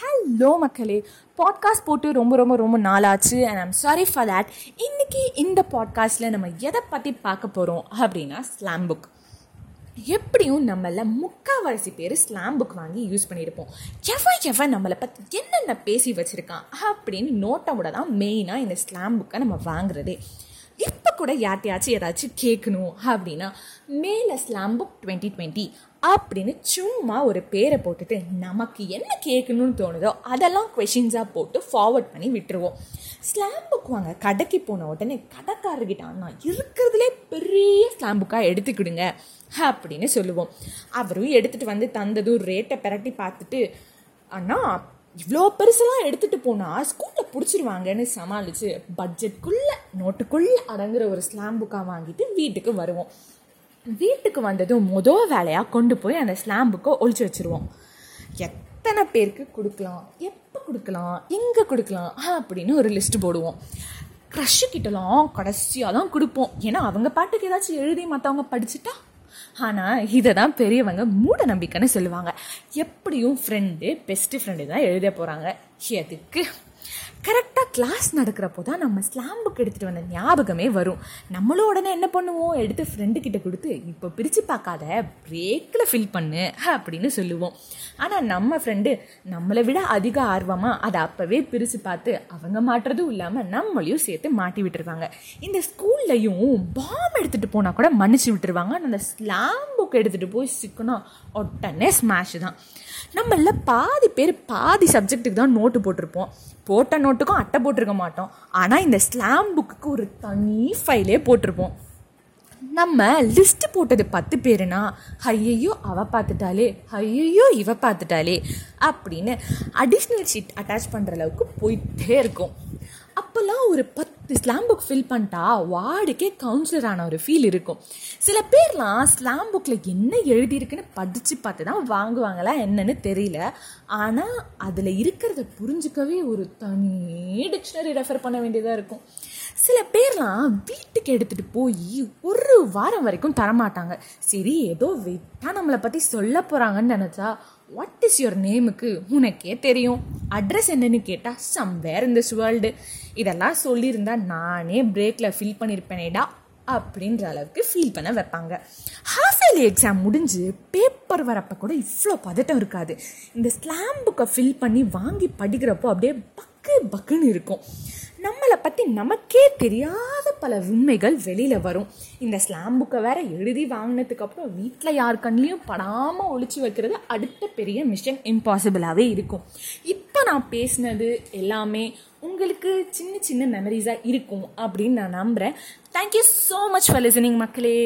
Hello மக்களே. Podcast போட்டு ரொம்ப ரொம்ப ரொம்ப நாளாச்சு and I'm sorry for that இன்னைக்கு இந்த பாட்காஸ்ட்டில் நம்ம எதை பற்றி பார்க்க போகிறோம் அப்படின்னா ஸ்லாம் புக் எப்படியும் நம்மள முக்கால்வாசி பேர் ஸ்லாம் புக் வாங்கி யூஸ் பண்ணியிருப்போம். எவன் எவன் நம்மளை பற்றி என்னென்ன பேசி வச்சுருக்கான் அப்படின்னு நோட்டமோட தான் மெயினாக இந்த ஸ்லாம் புக்கை நம்ம வாங்குறதே. இப்போ கூட யார்ட்டையாச்சும் ஏதாச்சும் கேட்கணும் அப்படின்னா மேலே ஸ்லாம் புக் டுவெண்ட்டி டுவெண்ட்டி அப்படின்னு சும்மா ஒரு பேரை போட்டுட்டு நமக்கு என்ன கேட்கணும்னு தோணுதோ அதெல்லாம் கொஷின்ஸாக போட்டு ஃபார்வர்ட் பண்ணி விட்டுருவோம். ஸ்லாம் புக் வாங்க கடைக்கு போன உடனே கடைக்காரர்கிட்ட அண்ணா இருக்கிறதுலே பெரிய ஸ்லாம் புக்காக எடுத்துக்கிடுங்க அப்படின்னு சொல்லுவோம். அவரும் எடுத்துகிட்டு வந்து தந்ததும் ரேட்டை பிரட்டி பார்த்துட்டு அண்ணா இவ்வளோ பெருசெல்லாம் எடுத்துகிட்டு போனால் ஸ்கூலில் பிடிச்சிருவாங்கன்னு சமாளித்து பட்ஜெட்குள்ளே நோட்டுக்குள்ளே அடங்குற ஒரு ஸ்லாம் புக்காக வாங்கிட்டு வீட்டுக்கு வருவோம். வீட்டுக்கு வந்ததும் மொதல் வேலையாக கொண்டு போய் அந்த ஸ்லாம்புக்கு ஒழிச்சு வச்சுருவோம். எத்தனை பேருக்கு கொடுக்கலாம்? எப்போ கொடுக்கலாம்? எங்கே கொடுக்கலாம்? அப்படின்னு ஒரு லிஸ்ட் போடுவோம். க்ரஷ்ஷு கிட்டலாம் கடைசியாக தான் கொடுப்போம். ஏன்னா அவங்க பாட்டுக்கு ஏதாச்சும் எழுதி மற்றவங்க படிச்சுட்டா? ஆனால் இதை தான் பெரியவங்க மூட நம்பிக்கைன்னு சொல்லுவாங்க. எப்படியும் ஃப்ரெண்டு பெஸ்ட்டு ஃப்ரெண்டு தான் எழுத போகிறாங்க எதுக்கு? கரெக்டாக கிளாஸ் நடக்கிறப்போ தான் நம்ம ஸ்லாம் புக் எடுத்துகிட்டு வந்த ஞாபகமே வரும். நம்மளும் உடனே என்ன பண்ணுவோம்? எடுத்து ஃப்ரெண்டு கிட்ட கொடுத்து இப்போ பிரித்து பார்க்காத பிரேக்கில் ஃபில் பண்ணு அப்படின்னு சொல்லுவோம். ஆனால் நம்ம ஃப்ரெண்டு நம்மளை விட அதிக ஆர்வமாக அதை அப்போவே பிரித்து பார்த்து அவங்க மாட்டுறதும் இல்லாமல் நம்மளையும் சேர்த்து மாட்டி விட்டுருவாங்க. இந்த ஸ்கூல்லையும் பாம் எடுத்துகிட்டு போனால் கூட மன்னிச்சு விட்டுருவாங்க. ஆனால் அந்த ஸ்லாம் புக் எடுத்துகிட்டு போய் சிக்கணும். உடனே ஸ்மாஷ் தான். நம்மள பாதி பேர் பாதி சப்ஜெக்ட்டுக்கு தான் நோட்டு போட்டிருப்போம். போட்ட நோட்டுக்கும் அட்டை போட்டிருக்க மாட்டோம். ஆனால் இந்த ஸ்லாம் புக்குக்கு ஒரு தனி ஃபைலே போட்டிருப்போம். நம்ம லிஸ்ட் போட்டது பத்து பேருனா ஐயையோ அவ பார்த்துட்டாலே ஐயையோ இவ பார்த்துட்டாலே அப்படின்னு அடிஷ்னல் ஷீட் அட்டாச் பண்ணுற அளவுக்கு போயிட்டே இருக்கும். அப்போல்லாம் ஒரு பத்து ஸ்லாம் புக் ஃபில் பண்ணிட்டா வார்டுக்கே கவுன்சிலர் ஆன ஒரு ஃபீல் இருக்கும். சில பேர்லாம் ஸ்லாம் புக்கில் என்ன எழுதியிருக்குன்னு படித்து பார்த்து தான் வாங்குவாங்களா என்னன்னு தெரியல. ஆனால் அதில் இருக்கிறத புரிஞ்சுக்கவே ஒரு தனி டிக்ஷனரி ரெஃபர் பண்ண வேண்டியதாக இருக்கும். சில பேர்லாம் வீட்டுக்கு எடுத்துகிட்டு போய் ஒரு வாரம் வரைக்கும் தரமாட்டாங்க. சரி ஏதோ வெயிட்டாக நம்மளை பற்றி சொல்ல போகிறாங்கன்னு நினச்சா வாட் இஸ் யுவர் நேமுக்கு உனக்கே தெரியும். அட்ரஸ் என்னன்னு கேட்டால் சம்வேர் இந்த வேர்ல்டு இதெல்லாம் சொல்லியிருந்தா நானே பிரேக்கில் ஃபில் பண்ணியிருப்பேனேடா அப்படின்ற அளவுக்கு ஃபீல் பண்ண வைப்பாங்க. ஹாஃப் இயர்லி எக்ஸாம் முடிஞ்சு பேப்பர் வரப்போ கூட இவ்வளோ பதட்டம் இருக்காது. இந்த ஸ்லாம் புக்கை ஃபில் பண்ணி வாங்கி படிக்கிறப்போ அப்படியே பக்கு பக்குன்னு இருக்கும். நம்மளை பற்றி நமக்கே தெரியாத பல உண்மைகள் வெளியில் வரும். இந்த ஸ்லாம் புக்கை வேற எழுதி வாங்கினதுக்கப்புறம் வீட்டில் யார் கண்ணிலையும் படாமல் ஒழிச்சு வைக்கிறது அடுத்த பெரிய மிஷன் இம்பாசிபிளாகவே இருக்கும். இப்போ நான் பேசினது எல்லாமே உங்களுக்கு சின்ன சின்ன மெமரிஸாக இருக்கும் அப்படின்னு நான் நம்புகிறேன் thank you so much for listening மக்களே.